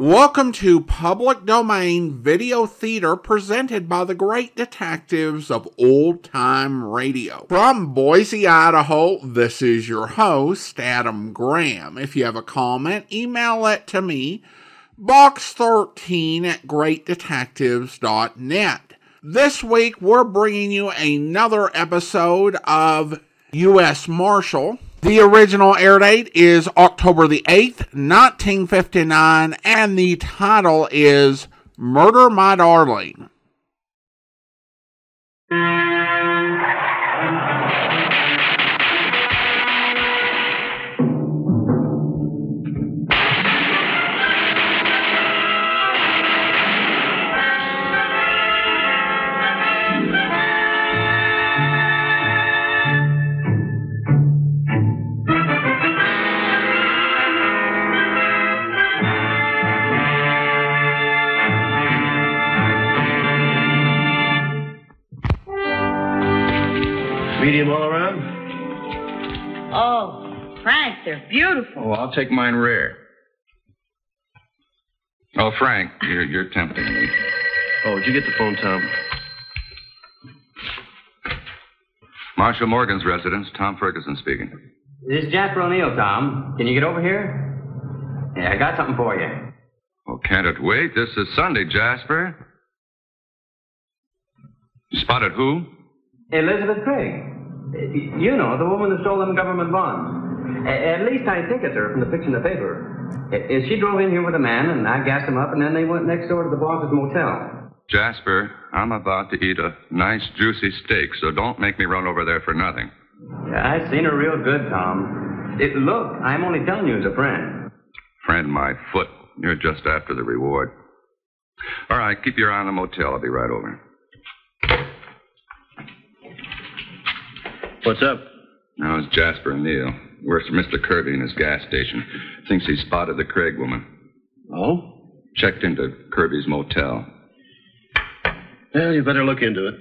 Welcome to Public Domain Video Theater presented by the great detectives of old time radio. From Boise, Idaho, this is your host, Adam Graham. If you have a comment, email it to me, box13 at greatdetectives.net. This week, we're bringing you another episode of U.S. Marshal. The original air date is October the 8th, 1959, and the title is Murder My Darling. They're beautiful. Oh, I'll take mine rare. Oh, Frank, you're, you're tempting me. Oh, did you get the phone, Tom? Marshal Morgan's residence, Tom Ferguson speaking. This is Jasper O'Neill, Tom. Can you get over here? Yeah, I got something for you. Oh, can't it wait? This is Sunday, Jasper. You spotted who? Elizabeth Craig. You know, the woman that stole them government bonds. A- At least I think it's her from the picture in the paper. She drove in here with a man, and I gassed him up, and then they went next door to the boss's motel. Jasper, I'm about to eat a nice, juicy steak, so don't make me run over there for nothing. Yeah, I seen her real good, Tom. It, look, I'm only telling you as a friend. Friend, my foot. You're just after the reward. All right, keep your eye on the motel. I'll be right over. What's up? Now, it's Jasper O'Neill. Where's Mr. Kirby in his gas station? Thinks he spotted the Craig woman. Oh? Checked into Kirby's motel. Well, you better look into it.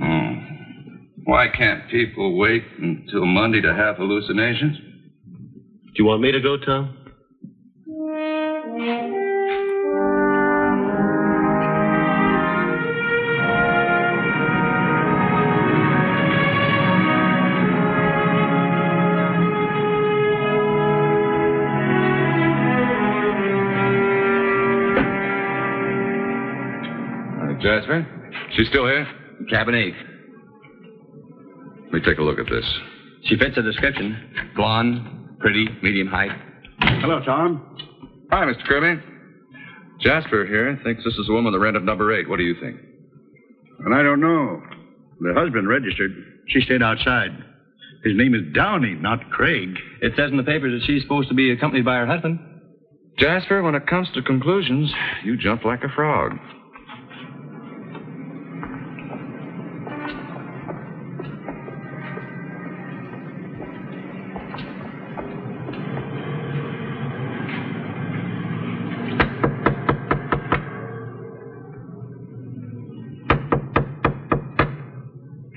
Oh. Why can't people wait until Monday to have hallucinations? Do you want me to go, Tom? Jasper? She's still here? Cabin 8. Let me take a look at this. She fits the description. Blonde, pretty, medium height. Hello, Tom. Hi, Mr. Kirby. Jasper here thinks this is the woman that rented number eight. What do you think? And I don't know. The husband registered. She stayed outside. His name is Downey, not Craig. It says in the papers that she's supposed to be accompanied by her husband. Jasper, when it comes to conclusions, you jump like a frog.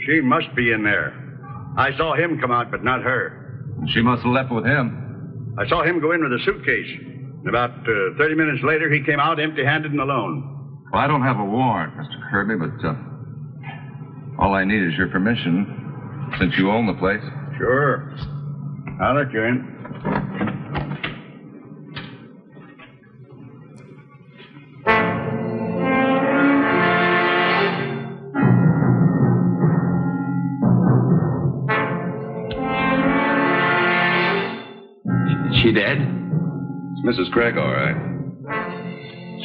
She must be in there. I saw him come out, but not her. She must have left with him. I saw him go in with a suitcase. And About uh, 30 minutes later, he came out empty handed and alone. Well, I don't have a warrant, Mr. Kirby, but uh, all I need is your permission since you own the place. Sure. I'll let you in. Craig, all right.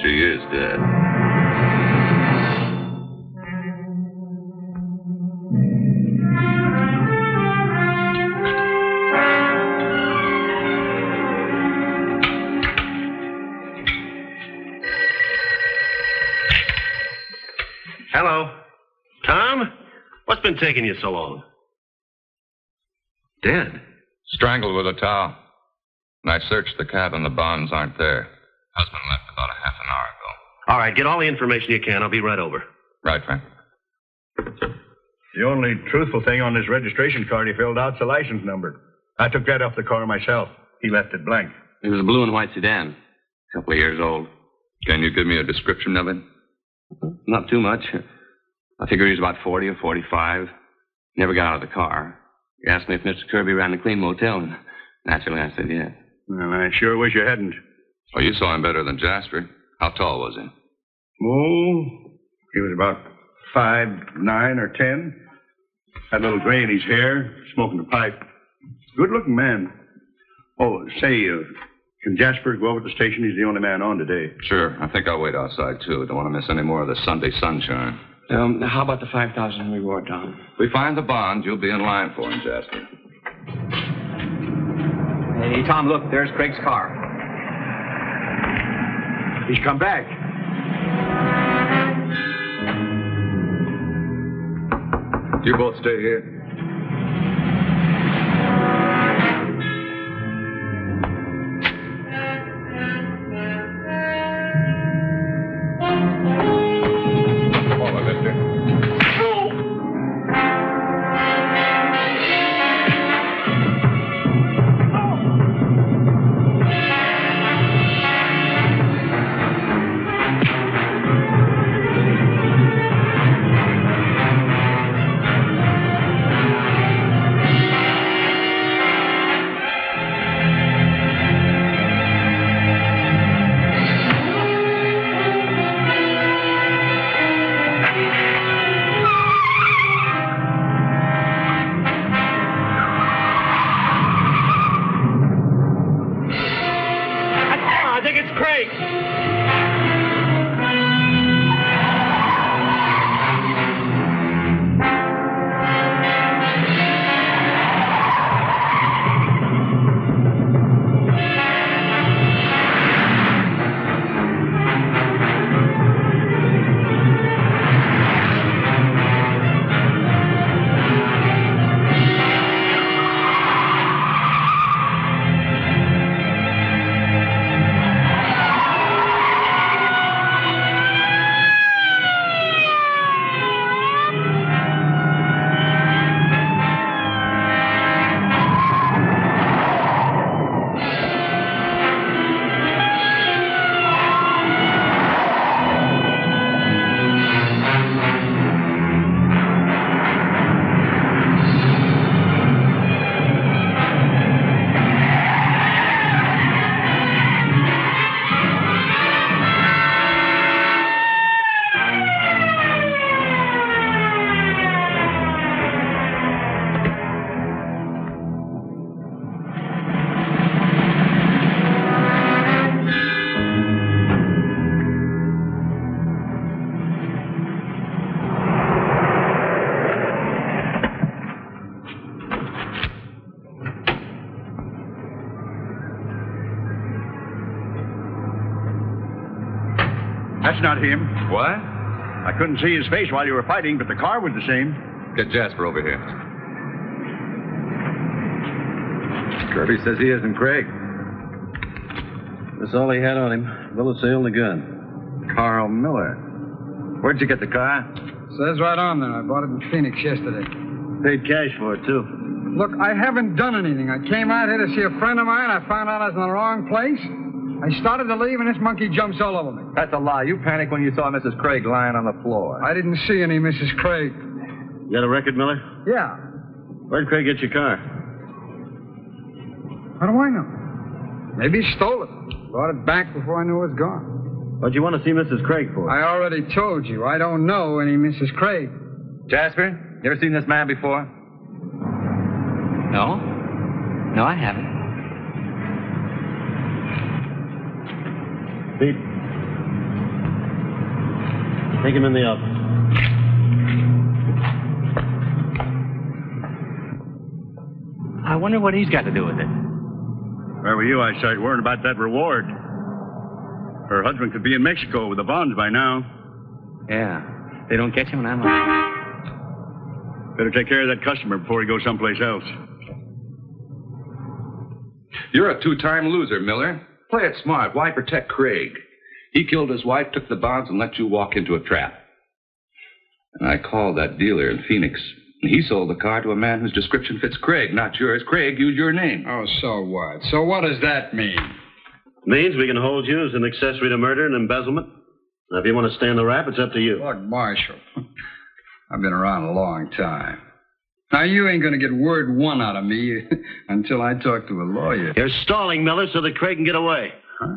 She is dead. Hello. Tom? What's been taking you so long? Dead. Strangled with a towel. And I searched the cabin. The bonds aren't there. Husband left about a half an hour ago. All right, get all the information you can. I'll be right over. Right, Frank. The only truthful thing on this registration card he filled out's the license number. I took that off the car myself. He left it blank. It was a blue and white sedan. A couple of years old. Can you give me a description of it? Mm-hmm. Not too much. I figure he was about 40 or 45. Never got out of the car. He asked me if Mr. Kirby ran the Clean Motel, and naturally I said yes. Well, I sure wish you hadn't. Oh, you saw him better than Jasper. How tall was he? Oh, he was about five, nine, or ten. Had a little gray in his hair, smoking a pipe. Good looking man. Oh, say, uh, can Jasper go over to the station? He's the only man on today. Sure. I think I'll wait outside, too. Don't want to miss any more of the Sunday sunshine. Um, how about the 5000 reward, Tom? If we find the bond, you'll be in line for him, Jasper. Hey, Tom, look, there's Craig's car. He's come back. You both stay here. Not him. What? I couldn't see his face while you were fighting, but the car was the same. Get Jasper over here. Kirby says he isn't Craig. That's all he had on him. Bullet sale and a gun. Carl Miller. Where'd you get the car? Says right on there. I bought it in Phoenix yesterday. Paid cash for it, too. Look, I haven't done anything. I came out here to see a friend of mine. I found out I was in the wrong place. I started to leave, and this monkey jumps all over me. That's a lie. You panicked when you saw Mrs. Craig lying on the floor. I didn't see any Mrs. Craig. You got a record, Miller? Yeah. Where'd Craig get your car? How do I know? Maybe he stole it. Brought it back before I knew it was gone. What'd you want to see Mrs. Craig for? I already told you. I don't know any Mrs. Craig. Jasper, you ever seen this man before? No? No, I haven't. Pete. Take him in the office. I wonder what he's got to do with it. Where were you? I started worrying about that reward. Her husband could be in Mexico with the bonds by now. Yeah. They don't catch him, and I'm like, Better take care of that customer before he goes someplace else. You're a two-time loser, Miller. Play it smart. Why protect Craig? He killed his wife, took the bonds, and let you walk into a trap. And I called that dealer in Phoenix. He sold the car to a man whose description fits Craig, not yours. Craig used your name. Oh, so what? So what does that mean? Means we can hold you as an accessory to murder and embezzlement. Now, if you want to stand the rap, it's up to you. Look, Marshal, I've been around a long time. Now, you ain't going to get word one out of me until I talk to a lawyer. You're stalling Miller so that Craig can get away. Huh?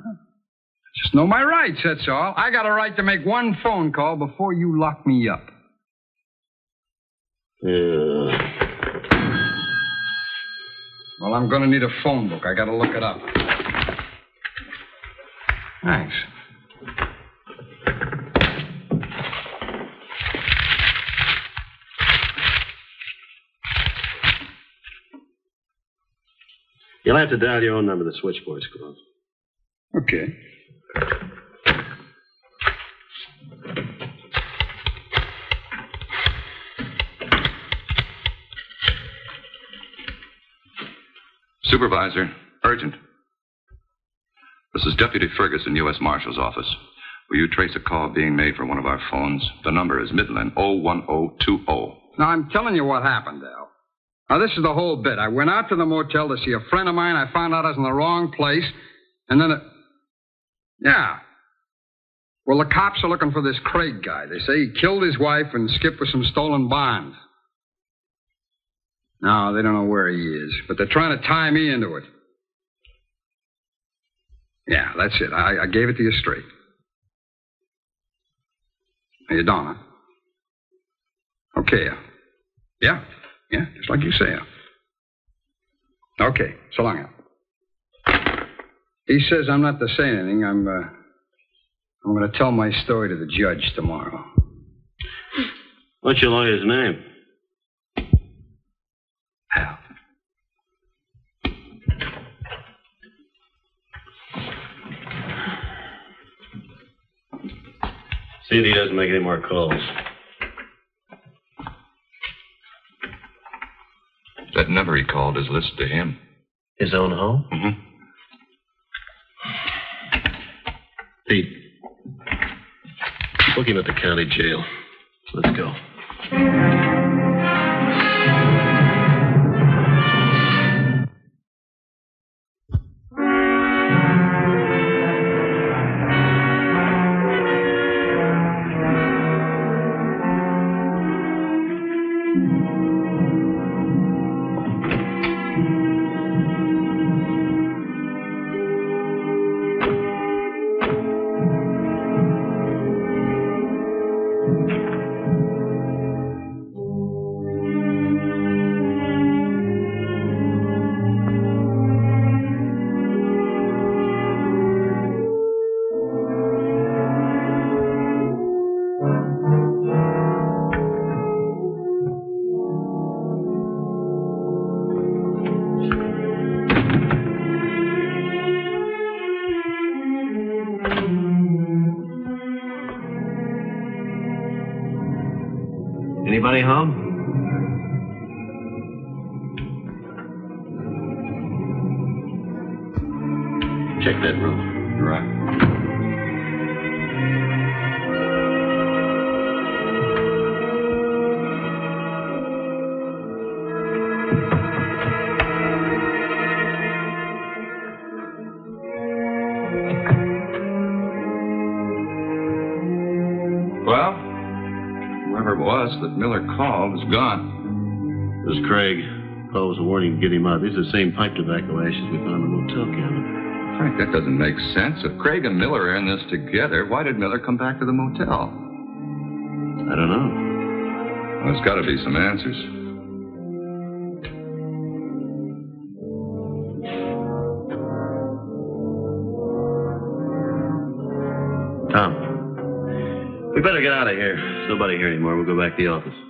Just know my rights, that's all. I got a right to make one phone call before you lock me up. Yeah. Well, I'm going to need a phone book. I got to look it up. Thanks. You'll have to dial your own number. The switchboard's closed. Okay. Supervisor, urgent. This is Deputy Ferguson, U.S. Marshal's office. Will you trace a call being made from one of our phones? The number is Midland 01020. Now, I'm telling you what happened, Al. Now, this is the whole bit. I went out to the motel to see a friend of mine. I found out I was in the wrong place. And then, it... yeah. Well, the cops are looking for this Craig guy. They say he killed his wife and skipped with some stolen bonds. No, they don't know where he is, but they're trying to tie me into it. Yeah, that's it. I, I gave it to you straight. You don't, huh? Okay. uh, Yeah, yeah, just like you say. Okay, so long, Al. He says I'm not to say anything. I'm, uh, I'm going to tell my story to the judge tomorrow. What's your lawyer's name? Al. See if he doesn't make any more calls. That number he called is listed to him. His own home? Mm-hmm. Pete. Book him at the county jail. Let's go. That Miller called is gone. This is Craig. Paul was a warning to get him out. These are the same pipe tobacco ashes we found in the motel cabin. Frank, that doesn't make sense. If Craig and Miller are in this together, why did Miller come back to the motel? I don't know. Well, there's got to be some answers. Tom, we better get out of here. Nobody here anymore. We'll go back to the office.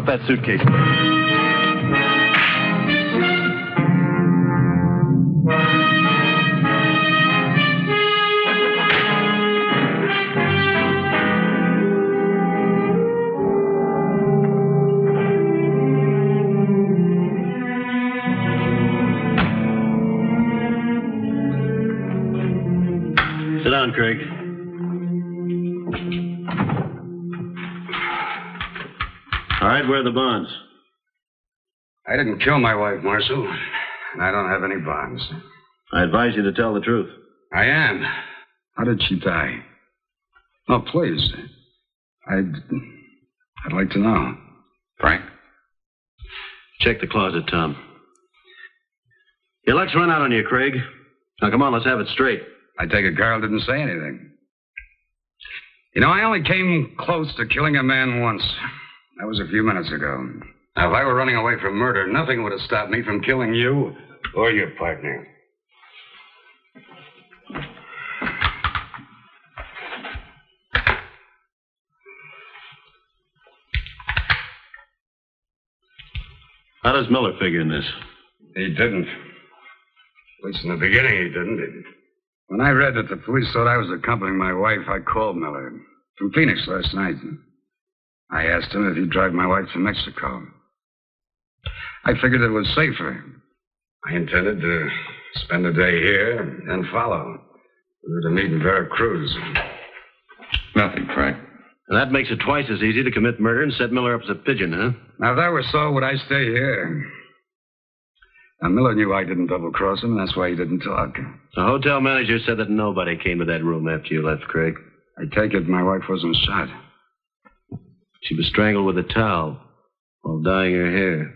Drop that suitcase. Sit down, Craig. All right, where are the bonds? I didn't kill my wife, Marshal, and I don't have any bonds. I advise you to tell the truth. I am. How did she die? Oh, please. I'd. I'd like to know. Frank? Check the closet, Tom. Your luck's run out on you, Craig. Now, come on, let's have it straight. I take it Carl didn't say anything. You know, I only came close to killing a man once. That was a few minutes ago. Now, if I were running away from murder, nothing would have stopped me from killing you or your partner. How does Miller figure in this? He didn't. At least in the beginning, he didn't. When I read that the police thought I was accompanying my wife, I called Miller from Phoenix last night. I asked him if he'd drive my wife to Mexico. I figured it was safer. I intended to spend the day here and follow. We were to meet in Veracruz. Nothing, Frank. And that makes it twice as easy to commit murder and set Miller up as a pigeon, huh? Now, if that were so, would I stay here? Now, Miller knew I didn't double cross him, and that's why he didn't talk. The hotel manager said that nobody came to that room after you left, Craig. I take it my wife wasn't shot. She was strangled with a towel while dyeing her hair.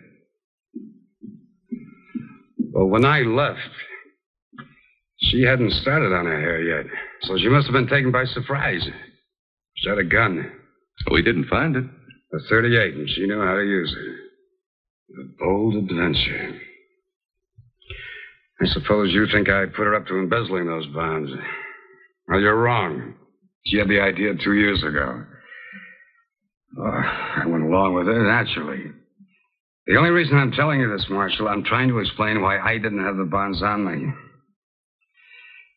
Well, when I left, she hadn't started on her hair yet, so she must have been taken by surprise. She had a gun, We didn't find it. a 38, and she knew how to use it. A bold adventure. I suppose you think I put her up to embezzling those bonds. Well, you're wrong. She had the idea two years ago. Oh, I went along with it, naturally. The only reason I'm telling you this, Marshal, I'm trying to explain why I didn't have the bonds on me.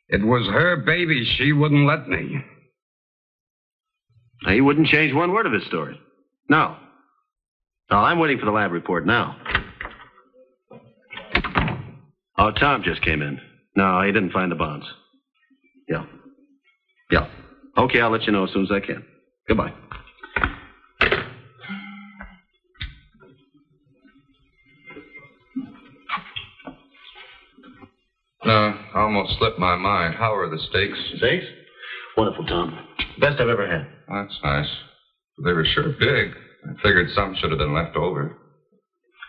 It was her baby. She wouldn't let me. Now, he wouldn't change one word of his story. No. No, I'm waiting for the lab report now. Oh, Tom just came in. No, he didn't find the bonds. Yeah. Yeah. Okay, I'll let you know as soon as I can. Goodbye. No, I almost slipped my mind. How are the steaks? Steaks? Wonderful, Tom. Best I've ever had. That's nice. They were sure big. I figured some should have been left over.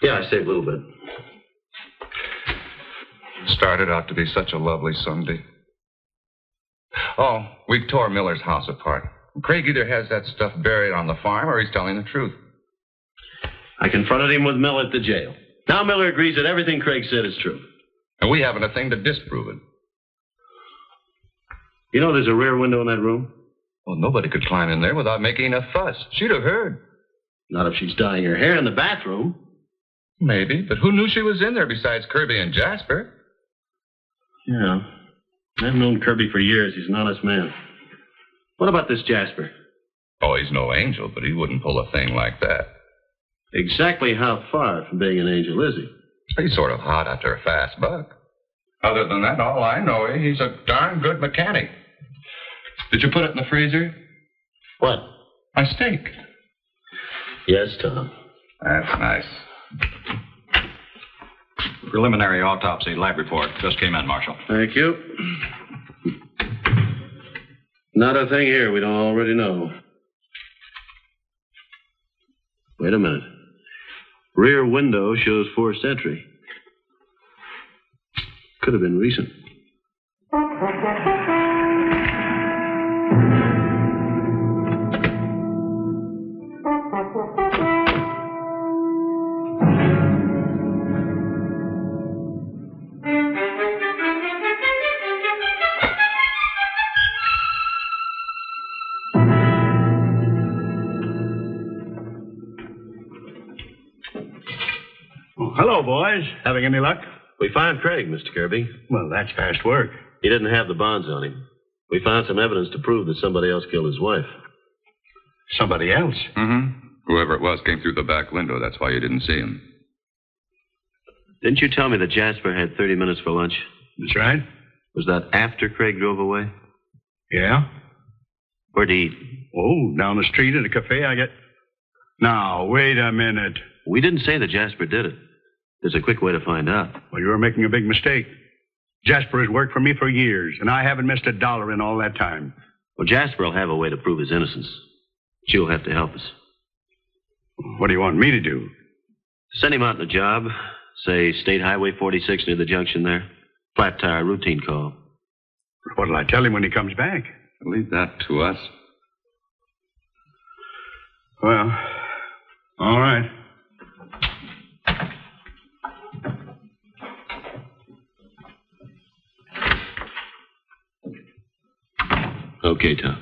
Yeah, I saved a little bit. Started out to be such a lovely Sunday. Oh, we tore Miller's house apart. Craig either has that stuff buried on the farm or he's telling the truth. I confronted him with Miller at the jail. Now Miller agrees that everything Craig said is true. And we haven't a thing to disprove it. You know there's a rear window in that room? Well, nobody could climb in there without making a fuss. She'd have heard. Not if she's dyeing her hair in the bathroom. Maybe, but who knew she was in there besides Kirby and Jasper? Yeah. I've known Kirby for years. He's an honest man. What about this Jasper? Oh, he's no angel, but he wouldn't pull a thing like that. Exactly how far from being an angel is he? He's sort of hot after a fast buck. Other than that, all I know is he's a darn good mechanic. Did you put it in the freezer? What? My steak. Yes, Tom. That's nice. Preliminary autopsy lab report just came in, Marshal. Thank you. Not a thing here we don't already know. Wait a minute. Rear window shows forced entry. Could have been recent. Hello, boys. Having any luck? We found Craig, Mr. Kirby. Well, that's fast work. He didn't have the bonds on him. We found some evidence to prove that somebody else killed his wife. Somebody else? Mm-hmm. Whoever it was came through the back window. That's why you didn't see him. Didn't you tell me that Jasper had 30 minutes for lunch? That's right. Was that after Craig drove away? Yeah? Where'd he eat? Oh, down the street at a cafe, I get. Now, wait a minute. We didn't say that Jasper did it. There's a quick way to find out. Well, you're making a big mistake. Jasper has worked for me for years, and I haven't missed a dollar in all that time. Well, Jasper will have a way to prove his innocence. But you'll have to help us. What do you want me to do? Send him out on a job. Say, State Highway 46 near the junction there. Flat tire, routine call. But what'll I tell him when he comes back? Leave that to us. Well, all right. Okay, Tom.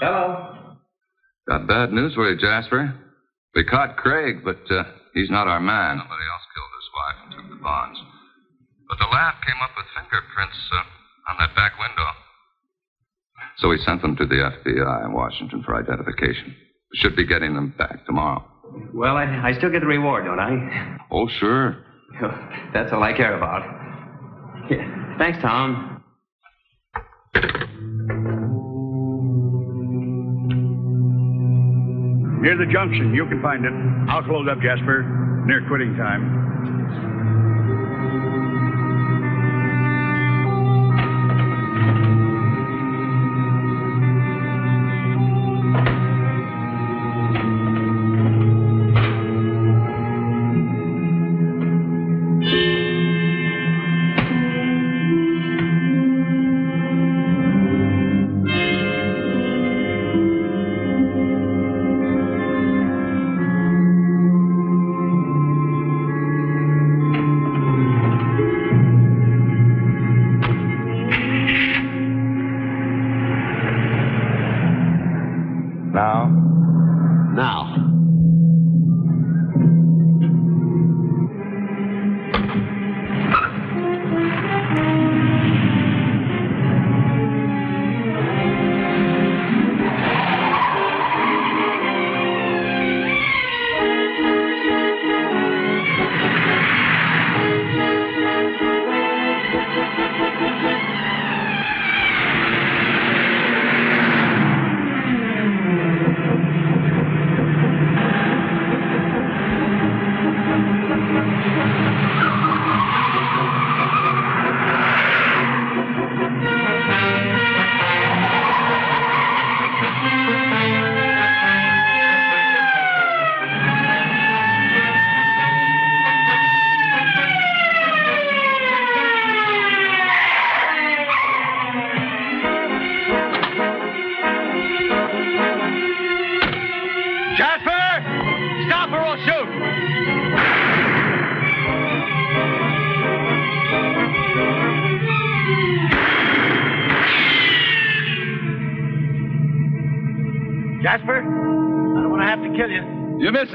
Hello. Got bad news for you, Jasper. We caught Craig, but uh, he's not our man. Somebody else killed his wife and took the bonds. But the lab came up with fingerprints uh, on that back window. So we sent them to the FBI in Washington for identification. Should be getting them back tomorrow. Well, I, I still get the reward, don't I? Oh, sure. That's all I care about. Yeah. Thanks, Tom. Near the junction, you can find it. I'll close up, Jasper. Near quitting time.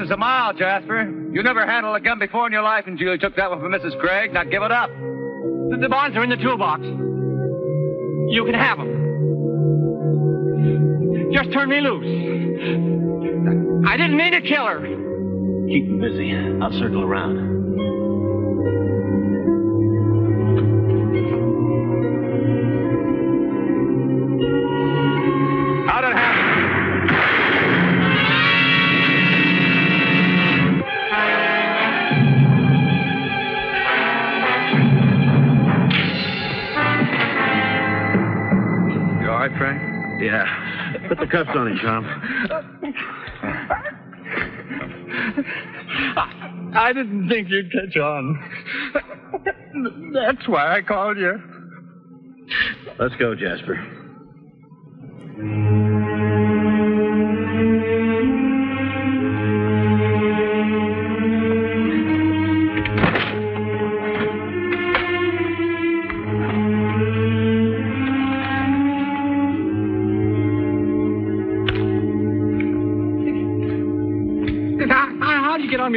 You. You missed us a mile, Jasper. You never handled a gun before in your life until you took that one from Mrs. Craig. Now give it up. The, the bonds are in the toolbox. You can have them. Just turn me loose. I didn't mean to kill her. Keep him busy. I'll circle around. Cuffs on him, Tom. I didn't think you'd catch on. That's why I called you. Let's go, Jasper.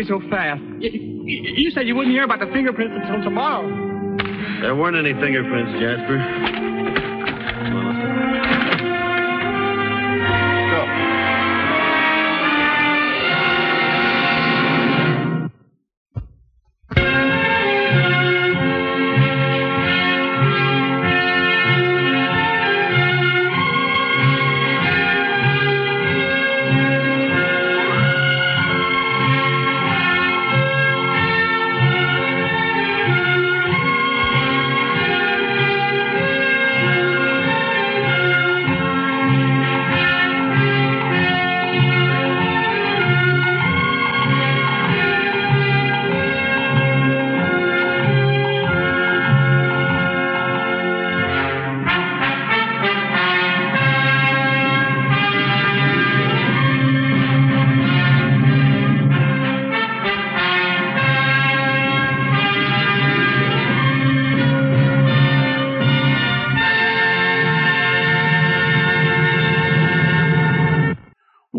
So fast? You, you said you wouldn't hear about the fingerprints until tomorrow. There weren't any fingerprints, Jasper.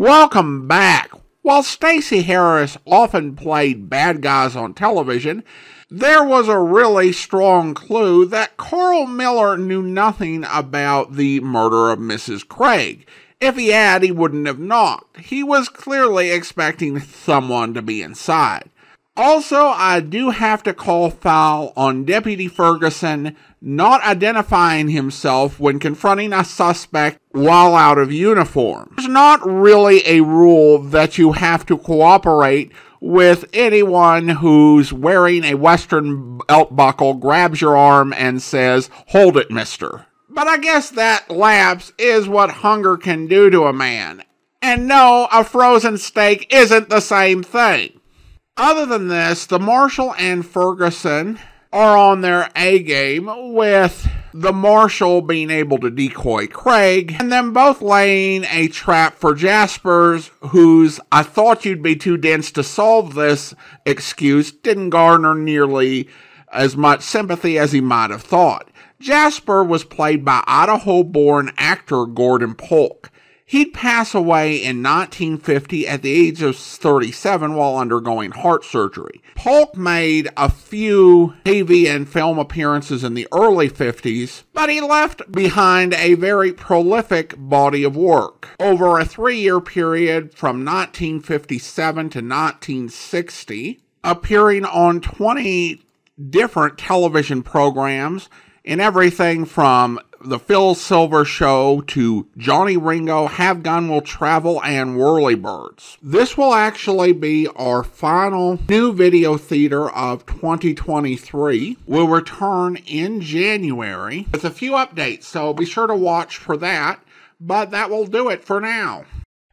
Welcome back. While Stacy Harris often played bad guys on television, there was a really strong clue that Carl Miller knew nothing about the murder of Mrs. Craig. If he had, he wouldn't have knocked. He was clearly expecting someone to be inside. Also, I do have to call foul on Deputy Ferguson not identifying himself when confronting a suspect while out of uniform. There's not really a rule that you have to cooperate with anyone who's wearing a Western belt buckle, grabs your arm, and says, Hold it, mister. But I guess that lapse is what hunger can do to a man. And no, a frozen steak isn't the same thing. Other than this, the Marshal and Ferguson are on their A game with the Marshal being able to decoy Craig and them both laying a trap for Jaspers, whose I thought you'd be too dense to solve this excuse didn't garner nearly as much sympathy as he might have thought. Jasper was played by Idaho born actor Gordon Polk. He'd pass away in 1950 at the age of 37 while undergoing heart surgery. Polk made a few TV and film appearances in the early 50s, but he left behind a very prolific body of work. Over a three year period from 1957 to 1960, appearing on 20 different television programs in everything from the Phil Silvers Show to Johnny Ringo, Have Gun Will Travel, and Whirlybirds. This will actually be our final new video theater of 2023. We'll return in January with a few updates, so be sure to watch for that. But that will do it for now.